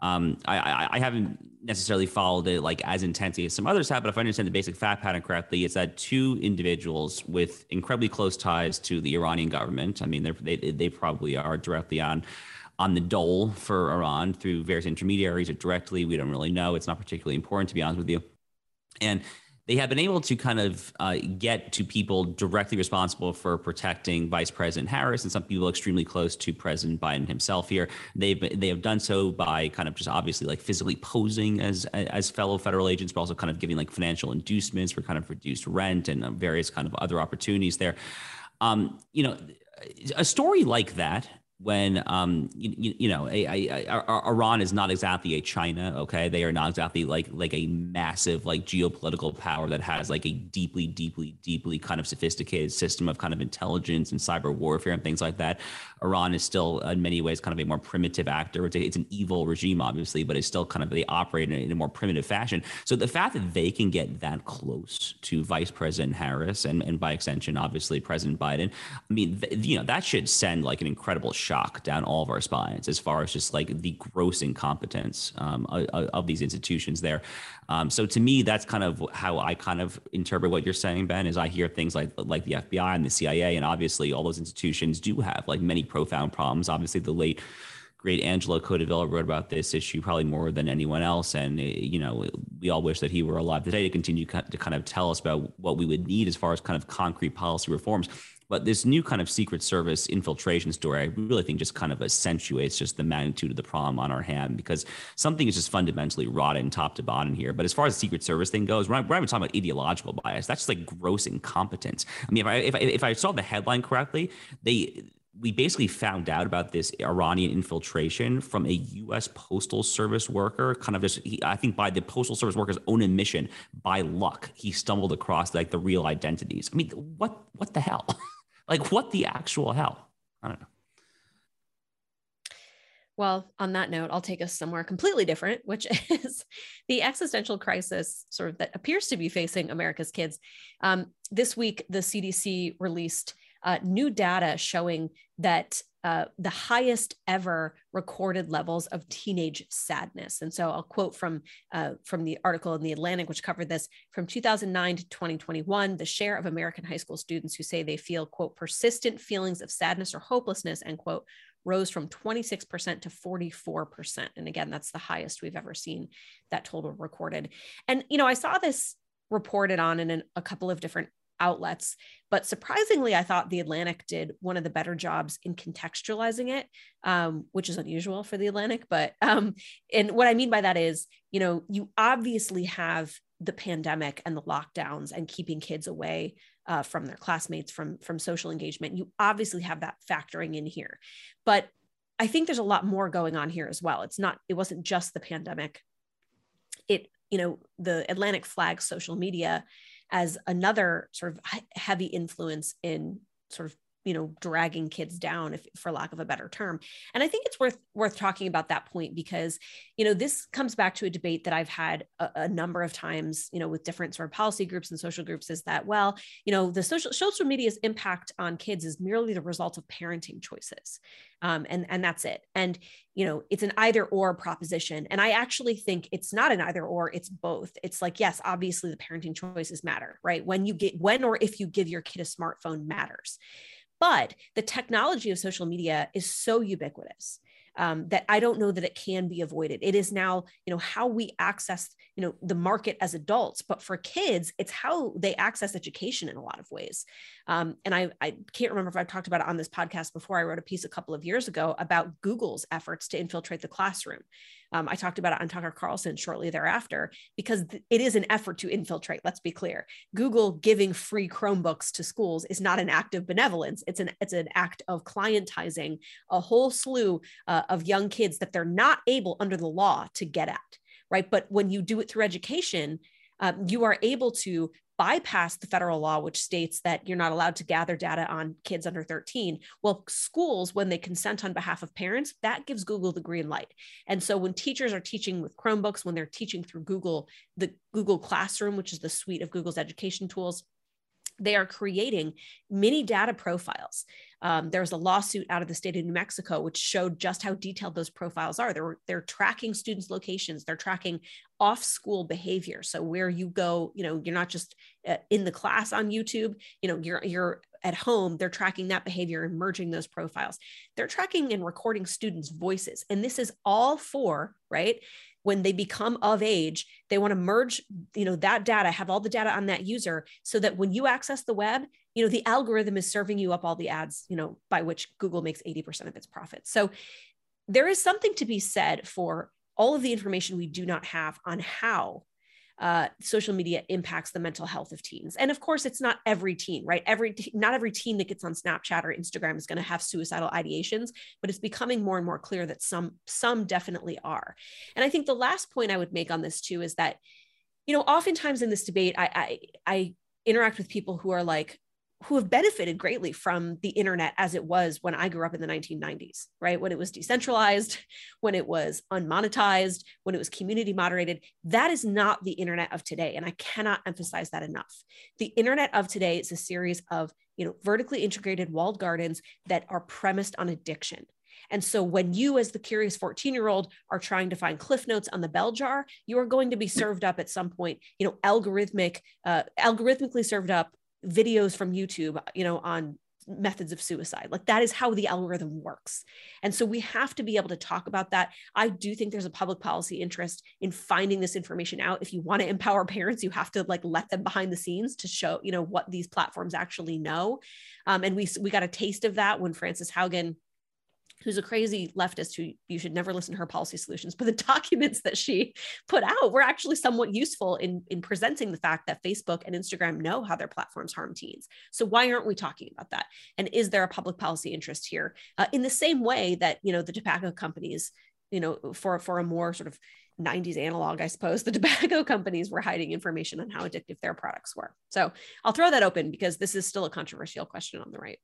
Um, I, I haven't necessarily followed it like as intensely as some others have, but if I understand the basic fact pattern correctly, it's that two individuals with incredibly close ties to the Iranian government. I mean, they they probably are directly on on the dole for Iran through various intermediaries or directly. We don't really know. It's not particularly important, to be honest with you. And they have been able to kind of uh, get to people directly responsible for protecting Vice President Harris and some people extremely close to President Biden himself. Here, they've they have done so by kind of just obviously like physically posing as as fellow federal agents, but also kind of giving like financial inducements for kind of reduced rent and uh, various kind of other opportunities there. Um, you know, a story like that when um you, you know Iran is not exactly a China okay? They are not exactly like like a massive like geopolitical power that has like a deeply deeply deeply kind of sophisticated system of kind of intelligence and cyber warfare and things like that Iran is still in many ways kind of a more primitive actor it's, an evil regime obviously but it's still kind of they operate in a, in a more primitive fashion so the fact that they can get that close to Vice President Harris and and by extension obviously President Biden I mean th- you know that should send like an incredible shock down all of our spines as far as just like the gross incompetence um, of, of, these institutions there. Um, so to me, that's kind of how I kind of interpret what you're saying, Ben. Is I hear things like like the FBI and the CIA, and obviously all those institutions do have like many profound problems. Obviously, the late great Angelo Codevilla wrote about this issue probably more than anyone else. And, eh, you know, we all wish that he were alive today to continue to kind of tell us about what we would need as far as kind of concrete policy reforms. But this new kind of Secret Service infiltration story, I really think just kind of accentuates just the magnitude of the problem on our hand because something is just fundamentally rotten top to bottom here. But as far as the Secret Service thing goes, we're not, we're not even talking about ideological bias. That's just like gross incompetence. I mean, if I, if I, if I saw the headline correctly, they we basically found out about this Iranian infiltration from a U.S. Postal Service worker. Kind of just, he, I think, by the Postal Service worker's own admission, by luck, he stumbled across like the real identities. I mean, what what the hell? Like, what the actual hell? I don't know. Well, on that note, I'll take us somewhere completely different, which is the existential crisis sort of that appears to be facing America's kids. Um, this week, the CDC released uh, new data showing that uh, the highest ever recorded levels of teenage sadness. And so I'll quote from uh, from the article in the Atlantic, which covered this from 2009 to 2021. The share of American high school students who say they feel quote persistent feelings of sadness or hopelessness end quote rose from 26% to 44%. And again, that's the highest we've ever seen that total recorded. And you know, I saw this reported on in an, a couple of different outlets. But surprisingly, I thought The Atlantic did one of the better jobs in contextualizing it, um, which is unusual for The Atlantic. But, um, and what I mean by that is, you know, you obviously have the pandemic and the lockdowns and keeping kids away uh, from their classmates, from, from social engagement. You obviously have that factoring in here. But I think there's a lot more going on here as well. It's not, it wasn't just the pandemic. It, you know, the Atlantic flag social media as another sort of heavy influence in sort of you know dragging kids down if for lack of a better term. And i think it's worth worth talking about that point because you know this comes back to a debate that i've had a, a, number of times you know with different sort of policy groups and social groups is that well you know the social social media's impact on kids is merely the result of parenting choices. Um, and and that's it. And you know it's an either or proposition. And i actually think it's not an either or it's both. It's like yes obviously the parenting choices matter right? When you get when or if you give your kid a smartphone matters but the technology of social media is so ubiquitous um, that I don't know that it can be avoided. It is now, you know, how we access, you know, the market as adults, but for kids, it's how they access education in a lot of ways. Um, and I, I can't remember if I've talked about it on this podcast before. I wrote a piece a couple of years ago about Google's efforts to infiltrate the classroom. Um, I talked about it on Tucker Carlson shortly thereafter because th- it is an effort to infiltrate. Let's be clear. Google giving free Chromebooks to schools is not an act of benevolence. It's an it's an act of clientizing a whole slew uh, of young kids that they're not able under the law to get at. Right. But when you do it through education, um, you are able to bypass the federal law, which states that you're not allowed to gather data on kids under 13. Well, schools, when they consent on behalf of parents, that gives Google the green light. And so when teachers are teaching with Chromebooks, when they're teaching through Google, the Google Classroom, which is the suite of Google's education tools, they are creating mini data profiles. Um, there's a lawsuit out of the state of New Mexico which showed just how detailed those profiles are. They're they're tracking students' locations. They're tracking off-school behavior. So where you go, you know, you're not just uh, in the class on YouTube. You know, you're you're at home. They're tracking that behavior and merging those profiles. They're tracking and recording students' voices, and this is all for right when they become of age they want to merge you know that data have all the data on that user so that when you access the web you know the algorithm is serving you up all the ads you know by which google makes 80% of its profits. So there is something to be said for all of the information we do not have on how uh, social media impacts the mental health of teens. And of course, it's not every teen, right? Every not every teen that gets on Snapchat or Instagram is going to have suicidal ideations, but it's becoming more and more clear that some some definitely are. And I think the last point I would make on this too is that, you know, oftentimes in this debate, I I, I interact with people who are like, who have benefited greatly from the internet as it was when I grew up in the 1990s, right? When it was decentralized, when it was unmonetized, when it was community moderated. That is not the internet of today. And I cannot emphasize that enough. The internet of today is a series of you know, vertically integrated walled gardens that are premised on addiction. And so when you, as the curious 14 year old, are trying to find cliff notes on the bell jar, you are going to be served up at some point, you know, algorithmic, uh, algorithmically served up videos from YouTube, you know, on methods of suicide. Like that is how the algorithm works. And so we have to be able to talk about that. I do think there's a public policy interest in finding this information out. If you want to empower parents, you have to like let them behind the scenes to show, you know, what these platforms actually know. Um, and we we got a taste of that when Frances Haugen who's a crazy leftist who you should never listen to her policy solutions, but the documents that she put out were actually somewhat useful in, in presenting the fact that Facebook and Instagram know how their platforms harm teens. So why aren't we talking about that? And is there a public policy interest here? Uh, in the same way that, you know, the tobacco companies, you know, for, for a more sort of 90s analog, I suppose, the tobacco companies were hiding information on how addictive their products were. So I'll throw that open because this is still a controversial question on the right.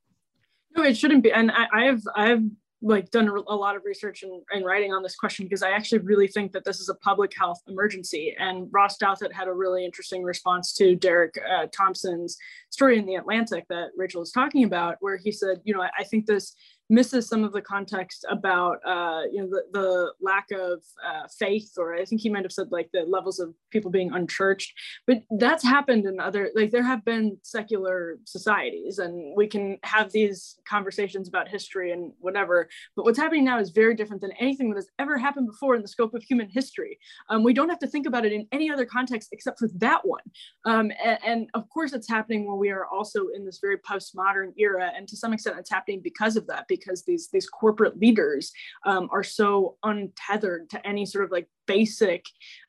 No, it shouldn't be. And I, have I have like done a lot of research and, and, writing on this question because I actually really think that this is a public health emergency. And Ross Douthat had a really interesting response to Derek uh, Thompson's story in the Atlantic that Rachel was talking about, where he said, you know, I, I think this misses some of the context about uh, you know the, the lack of uh, faith or i think he might have said like the levels of people being unchurched. But that's happened in other like there have been secular societies and we can have these conversations about history and whatever. But what's happening now is very different than anything that has ever happened before in the scope of human history. Um, we don't have to think about it in any other context except for that one. Um, and, and of course it's happening when we are also in this very postmodern era and to some extent it's happening because of that because because these these corporate leaders um, are so untethered to any sort of like basic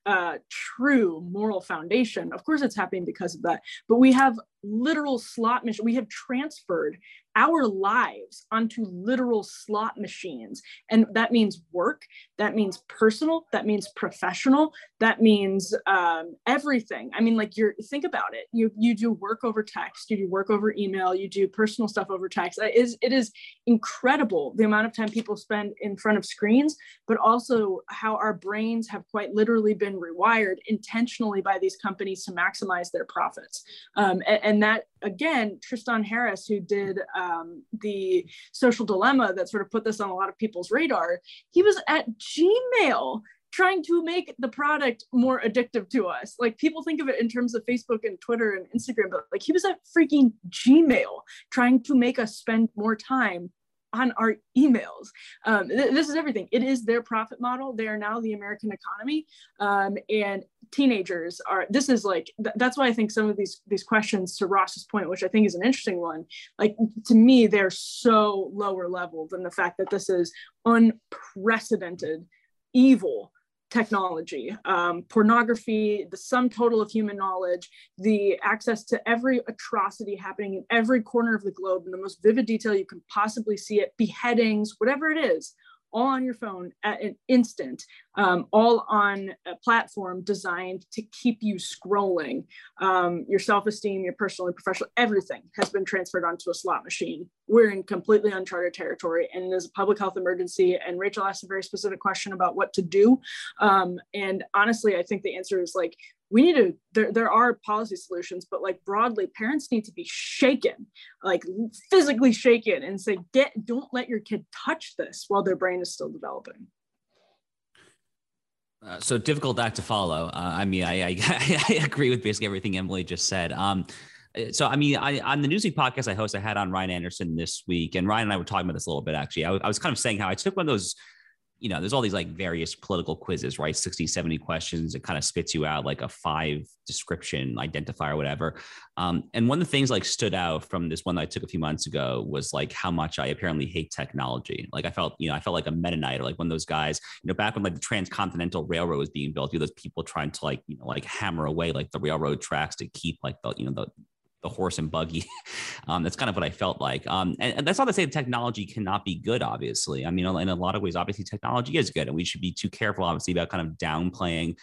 uh, true moral foundation of course it's happening because of that but we have literal slot machine we have transferred our lives onto literal slot machines. And that means work, that means personal, that means professional, that means um, everything. I mean, like you're think about it. You you do work over text, you do work over email, you do personal stuff over text. It is it is incredible the amount of time people spend in front of screens, but also how our brains have quite literally been rewired intentionally by these companies to maximize their profits. Um, and, and that again, Tristan Harris, who did um, the social dilemma that sort of put this on a lot of people's radar, he was at Gmail trying to make the product more addictive to us. Like people think of it in terms of Facebook and Twitter and Instagram, but like he was at freaking Gmail trying to make us spend more time on our emails. Um, th- this is everything. It is their profit model. They are now the American economy, um, and teenagers are. This is like th- that's why I think some of these these questions to Ross's point, which I think is an interesting one. Like to me, they're so lower level than the fact that this is unprecedented evil technology, um, pornography, the sum total of human knowledge, the access to every atrocity happening in every corner of the globe in the most vivid detail you can possibly see it, beheadings, whatever it is, all on your phone at an instant, um, all on a platform designed to keep you scrolling. Um, your self esteem, your personal and professional, everything has been transferred onto a slot machine. We're in completely uncharted territory, and there's a public health emergency. And Rachel asked a very specific question about what to do. Um, and honestly, I think the answer is like, we need to there, there are policy solutions but like broadly parents need to be shaken like physically shaken and say get don't let your kid touch this while their brain is still developing uh, so difficult act to follow. Uh, I mean, I, I, I agree with basically everything Emily just said. Um, so I mean, I, on the Newsweek podcast I host, I had on Ryan Anderson this week, and Ryan and I were talking about this a little bit. Actually, I was kind of saying how I took one of those you know, there's all these like various political quizzes, right? 60, 70 questions. It kind of spits you out like a five description identifier, whatever. Um, and one of the things like stood out from this one that I took a few months ago was like how much I apparently hate technology. Like I felt, you know, I felt like a Mennonite or like one of those guys, you know, back when like the transcontinental railroad was being built, you know, those people trying to like, you know, like hammer away like the railroad tracks to keep like the, you know, the, the horse and buggy. Um, that's kind of what I felt like. Um, and, and, that's not to say technology cannot be good, obviously. I mean, in a lot of ways, obviously, technology is good, and we should be too careful, obviously, about kind of downplaying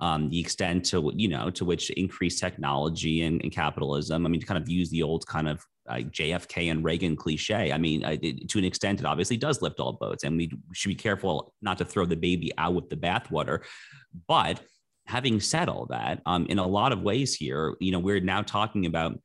um, the extent to you know to which increased technology and, and, capitalism. I mean, to kind of use the old kind of uh, JFK and Reagan cliche. I mean, it, to an extent, it obviously does lift all boats, and we should be careful not to throw the baby out with the bathwater. But having said all that, um, in a lot of ways here, you know, we're now talking about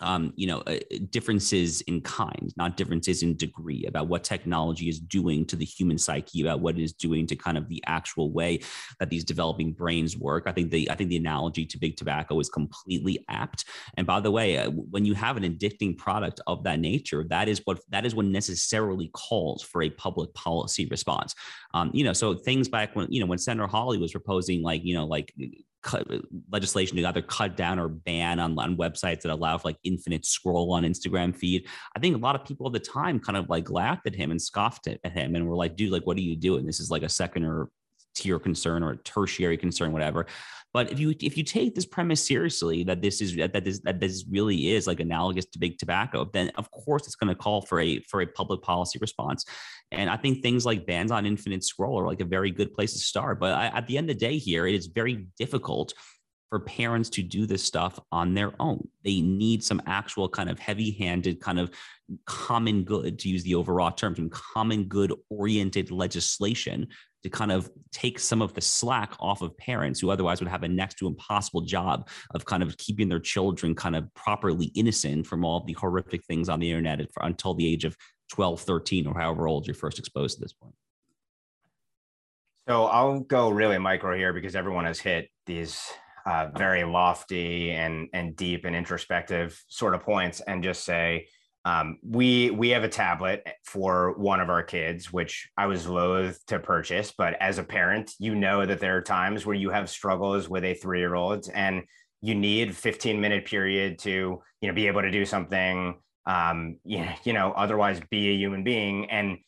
um, you know, uh, differences in kind, not differences in degree about what technology is doing to the human psyche, about what it is doing to kind of the actual way that these developing brains work. I think the I think the analogy to big tobacco is completely apt. And by the way, uh, when you have an addicting product of that nature, that is what that is what necessarily calls for a public policy response. Um, you know, so things back when you know when Senator Hawley was proposing like you know like cut, uh, legislation to either cut down or ban on, on websites that allow for like infinite scroll on Instagram feed. I think a lot of people at the time kind of like laughed at him and scoffed at him and were like, dude, like, what are you doing? This is like a second or tier concern or a tertiary concern, whatever. But if you if you take this premise seriously that this is that this that this really is like analogous to big tobacco, then of course it's going to call for a for a public policy response. And I think things like bans on infinite scroll are like a very good place to start. But I, at the end of the day, here it is very difficult for parents to do this stuff on their own. They need some actual kind of heavy handed, kind of common good, to use the overall term, some common good oriented legislation to kind of take some of the slack off of parents who otherwise would have a next to impossible job of kind of keeping their children kind of properly innocent from all the horrific things on the internet until the age of 12, 13, or however old you're first exposed to this point. So I'll go really micro here because everyone has hit these uh, very lofty and and deep and introspective sort of points, and just say um, we we have a tablet for one of our kids, which I was loath to purchase, but as a parent, you know that there are times where you have struggles with a three year old, and you need 15 minute period to you know be able to do something um, you, know, you know otherwise be a human being. And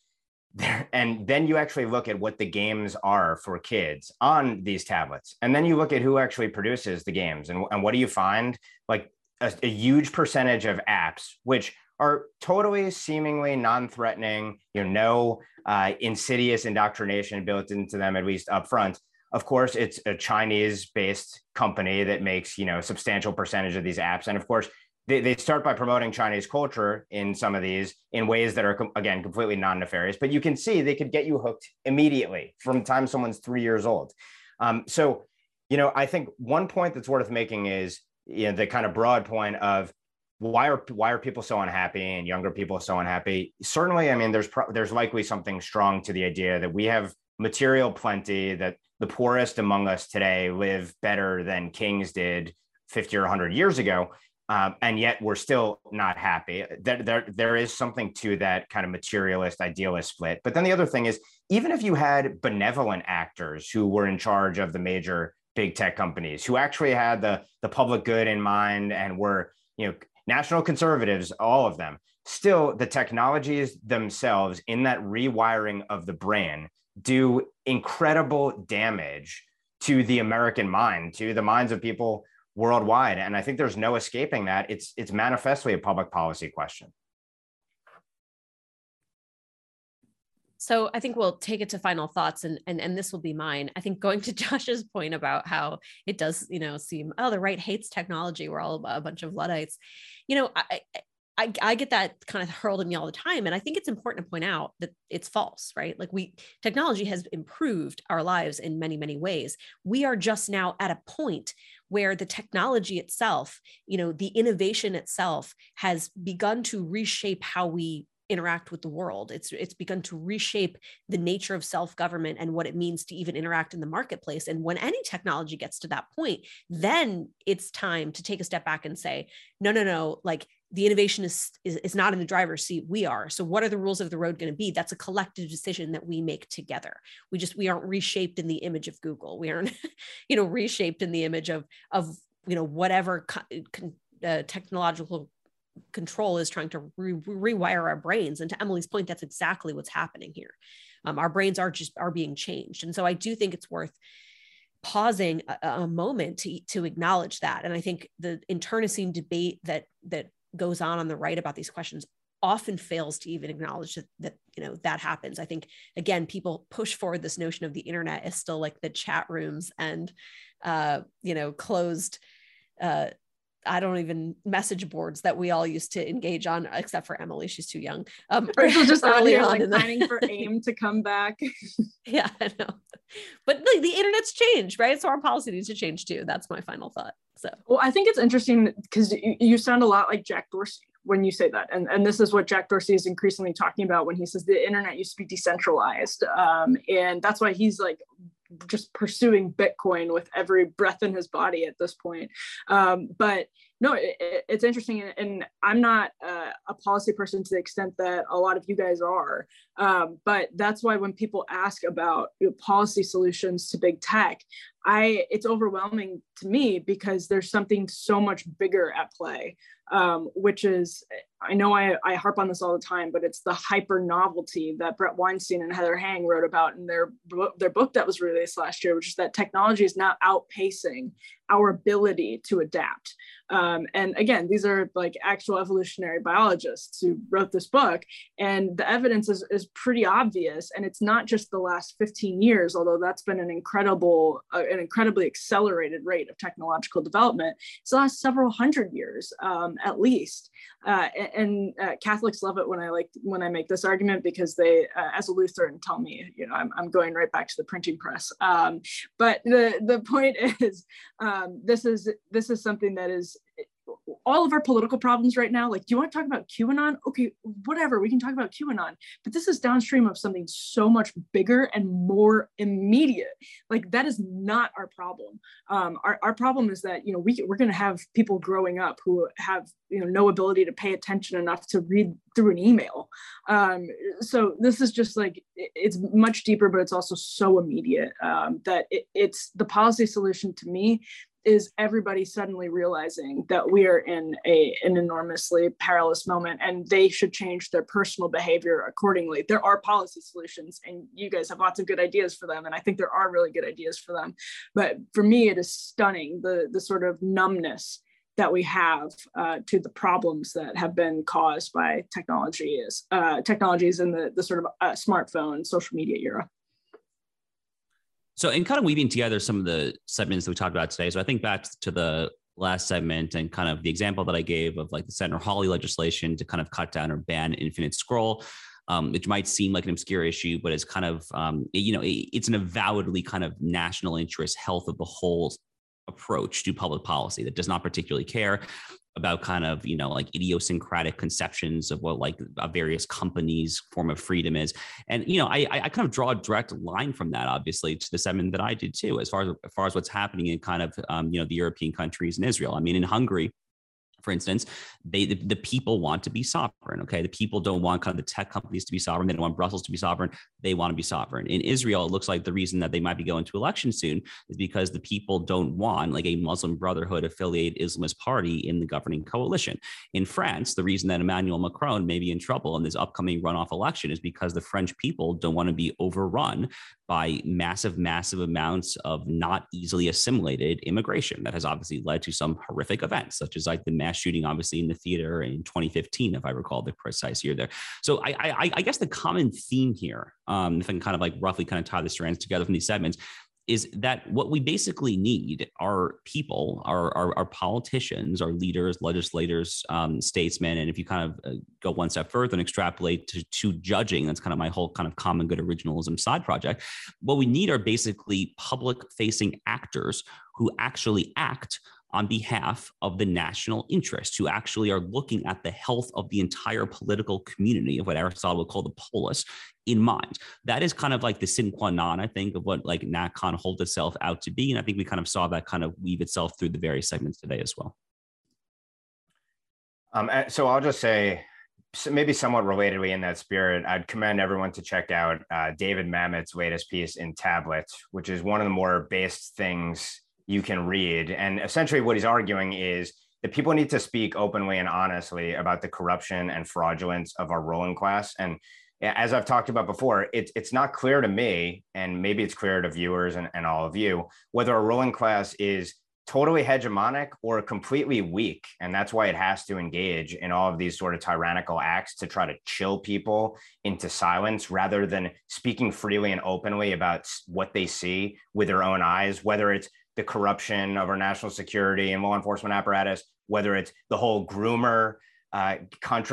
and then you actually look at what the games are for kids on these tablets. And then you look at who actually produces the games and, and what do you find? Like a, a huge percentage of apps which are totally seemingly non-threatening you know no uh, insidious indoctrination built into them at least up front of course it's a chinese based company that makes you know substantial percentage of these apps. And of course they, they start by promoting Chinese culture in some of these in ways that are, again, completely non nefarious, but you can see they could get you hooked immediately from the time someone's three years old. Um, so, you know, I think one point that's worth making is, you know, the kind of broad point of why are why are people so unhappy and younger people so unhappy? Certainly, I mean, there's pro- there's likely something strong to the idea that we have material plenty that the poorest among us today live better than kings did 50 or 100 years ago um, and yet we're still not happy. There, there, there is something to that kind of materialist idealist split. But then the other thing is, even if you had benevolent actors who were in charge of the major big tech companies, who actually had the the public good in mind and were, you know, national conservatives, all of them, still the technologies themselves in that rewiring of the brain do incredible damage to the American mind, to the minds of people worldwide. And I think there's no escaping that. It's it's manifestly a public policy question. So I think we'll take it to final thoughts and, and and this will be mine. I think going to Josh's point about how it does, you know, seem, oh, the right hates technology. We're all a bunch of Luddites. You know, I, I, I get that kind of hurled at me all the time. And I think it's important to point out that it's false, right? Like we, technology has improved our lives in many, many ways. We are just now at a point where the technology itself, you know, the innovation itself has begun to reshape how we interact with the world. It's it's begun to reshape the nature of self-government and what it means to even interact in the marketplace. And when any technology gets to that point, then it's time to take a step back and say, no, no, no, like the innovation is, is, is not in the driver's seat. We are. So what are the rules of the road going to be? That's a collective decision that we make together. We just we aren't reshaped in the image of google. We aren't you know reshaped in the image of of you know whatever co- uh, technological control is trying to re- rewire our brains. And to emily's point that's exactly what's happening here. Um, our brains are just are being changed. And so i do think it's worth pausing a, a, moment to to acknowledge that. And i think the internecine debate that that goes on on the right about these questions often fails to even acknowledge that, that you know that happens. I think again people push forward this notion of the internet as still like the chat rooms and uh you know closed uh I don't even message boards that we all used to engage on, except for Emily. She's too young. Um, Rachel's just early on, like planning for AIM to come back. yeah, I know. But the, the internet's changed, right? So our policy needs to change too. That's my final thought. So, well, I think it's interesting because you, you sound a lot like Jack Dorsey when you say that. And, and this is what Jack Dorsey is increasingly talking about when he says the internet used to be decentralized. Um, and that's why he's like just pursuing Bitcoin with every breath in his body at this point. Um, but no, it, it's interesting. And, I'm not a policy person to the extent that a lot of you guys are. Um, but that's why when people ask about you know, policy solutions to big tech, I it's overwhelming to me because there's something so much bigger at play um, which is I know I, I harp on this all the time, but it's the hyper novelty that Bret Weinstein and Heather Heying wrote about in their their book that was released last year, which is that technology is now outpacing our ability to adapt. Um, and again, these are like actual evolutionary biologists who wrote this book, and the evidence is, is pretty obvious. And it's not just the last 15 years, although that's been an incredible, uh, an incredibly accelerated rate of technological development. It's the last several hundred years, um, at least. Uh, and uh, Catholics love it when I like when I make this argument because they, uh, as a Lutheran, tell me, you know, I'm, I'm going right back to the printing press. Um, but the the point is, um, this is this is something that is all of our political problems right now. Like, do you want to talk about QAnon? Okay, whatever, we can talk about QAnon. But this is downstream of something so much bigger and more immediate. Like, that is not our problem. Um, our, our problem is that, you know, we, we're going to have people growing up who have, you know, no ability to pay attention enough to read through an email. Um, so this is just like, it's much deeper, but it's also so immediate um, that it, it's the policy solution to me is everybody suddenly realizing that we are in a, an enormously perilous moment and they should change their personal behavior accordingly. There are policy solutions and you guys have lots of good ideas for them. And I think there are really good ideas for them. But for me, it is stunning the, the sort of numbness that we have uh, to the problems that have been caused by technologies, uh, technologies in the, the sort of uh, smartphone, social media era. So, in kind of weaving together some of the segments that we talked about today, so I think back to the last segment and kind of the example that I gave of like the Senator Hawley legislation to kind of cut down or ban infinite scroll. Um, it might seem like an obscure issue, but it's kind of, um, you know, it, it's an avowedly kind of national interest, health of the whole approach to public policy that does not particularly care about kind of you know like idiosyncratic conceptions of what like a various companies form of freedom is. And you know I, I kind of draw a direct line from that obviously to the seven that i did too as far as as far as what's happening in kind of um, you know the european countries and israel. I mean in hungary for instance, they the, the, people want to be sovereign. Okay, the people don't want kind of the tech companies to be sovereign. They don't want Brussels to be sovereign. They want to be sovereign. In Israel, it looks like the reason that they might be going to election soon is because the people don't want like a Muslim Brotherhood affiliated Islamist party in the governing coalition. In France, the reason that Emmanuel Macron may be in trouble in this upcoming runoff election is because the French people don't want to be overrun by massive, massive amounts of not easily assimilated immigration that has obviously led to some horrific events, such as like the mass shooting, obviously in the theater in 2015, if I recall the precise year there. So I, I, I guess the common theme here, um, if I can kind of like roughly kind of tie the strands together from these segments, is that what we basically need are people, our, our, our politicians, our leaders, legislators, um, statesmen. And if you kind of uh, go one step further and extrapolate to, to judging, that's kind of my whole kind of common good originalism side project. What we need are basically public facing actors who actually act on behalf of the national interest, who actually are looking at the health of the entire political community of what Aristotle would call the polis in mind. That is kind of like the sine qua non, I think, of what like NatCon holds itself out to be. And I think we kind of saw that kind of weave itself through the various segments today as well. Um, so I'll just say, maybe somewhat relatedly in that spirit, I'd commend everyone to check out uh, David Mamet's latest piece in Tablet, which is one of the more based things you can read. And essentially, what he's arguing is that people need to speak openly and honestly about the corruption and fraudulence of our ruling class. And as I've talked about before, it's it's not clear to me, and maybe it's clear to viewers and, and all of you, whether a ruling class is totally hegemonic or completely weak. And that's why it has to engage in all of these sort of tyrannical acts to try to chill people into silence rather than speaking freely and openly about what they see with their own eyes, whether it's the corruption of our national security and law enforcement apparatus, whether it's the whole groomer uh,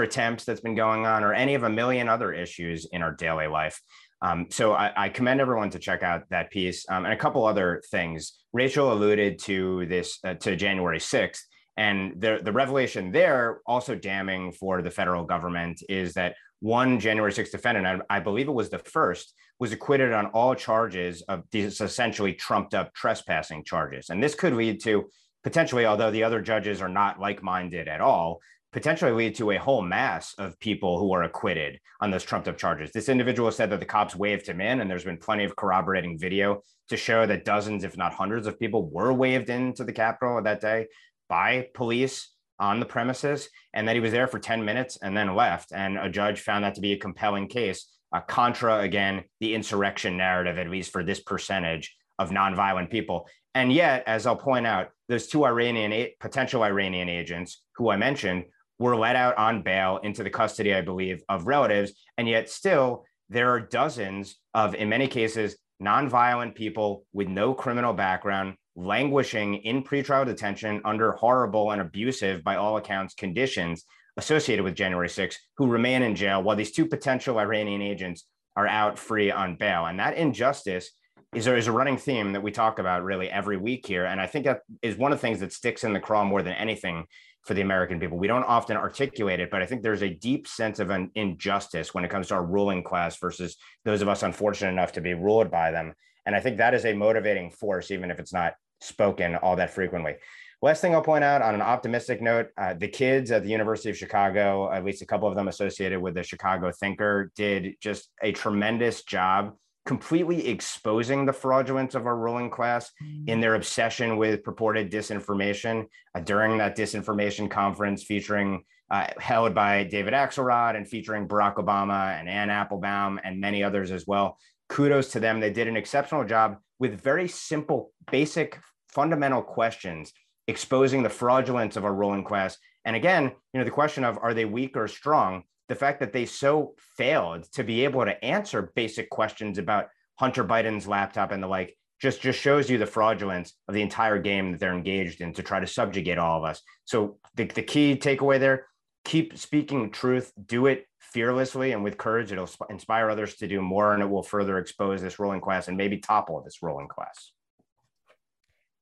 temps that's been going on, or any of a million other issues in our daily life. Um, so I, I, commend everyone to check out that piece um, and a couple other things. Rachel alluded to this uh, to January 6th. And the, the revelation there, also damning for the federal government, is that one January 6th defendant, I, I, believe it was the first, was acquitted on all charges of these essentially trumped up trespassing charges. And this could lead to potentially, although the other judges are not like minded at all, potentially lead to a whole mass of people who are acquitted on those trumped up charges. This individual said that the cops waved him in, and there's been plenty of corroborating video to show that dozens, if not hundreds, of people were waved into the Capitol that day by police on the premises and that he was there for 10 minutes and then left. And a judge found that to be a compelling case, uh, contra, again, the insurrection narrative, at least for this percentage of nonviolent people. And yet, as I'll point out, those two Iranian potential Iranian agents who I mentioned were let out on bail into the custody, I believe, of relatives. And yet, still, there are dozens of, in many cases, nonviolent people with no criminal background languishing in pretrial detention under horrible and abusive, by all accounts, conditions associated with January 6th who remain in jail while these two potential Iranian agents are out free on bail. And that injustice is is a running theme that we talk about really every week here. And I think that is one of the things that sticks in the craw more than anything for the American people. We don't often articulate it, but I think there's a deep sense of an injustice when it comes to our ruling class versus those of us unfortunate enough to be ruled by them. And I think that is a motivating force, even if it's not spoken all that frequently. Last thing I'll point out on an optimistic note, uh, the kids at the University of Chicago, at least a couple of them associated with the Chicago Thinker, did just a tremendous job completely exposing the fraudulence of our ruling class in mm. their obsession with purported disinformation uh, during that disinformation conference featuring uh, held by David Axelrod and featuring Barack Obama and Anne Applebaum and many others as well. Kudos to them. They did an exceptional job with very simple, basic, fundamental questions exposing the fraudulence of our ruling class. And again, you know, the question of are they weak or strong? The fact that they so failed to be able to answer basic questions about Hunter Biden's laptop and the like just just shows you the fraudulence of the entire game that they're engaged in to try to subjugate all of us. So the, the key takeaway there, keep speaking truth, do it fearlessly and with courage. It'll inspire others to do more and it will further expose this ruling class and maybe topple this ruling class.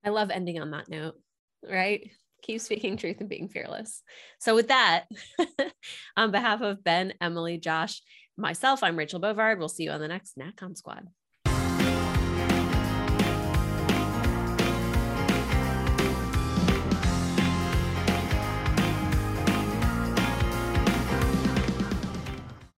I love ending on that note right? Keep speaking truth and being fearless. So, with that, on behalf of Ben, Emily, Josh, myself, I'm Rachel Bovard. We'll see you on the next NatCon Squad.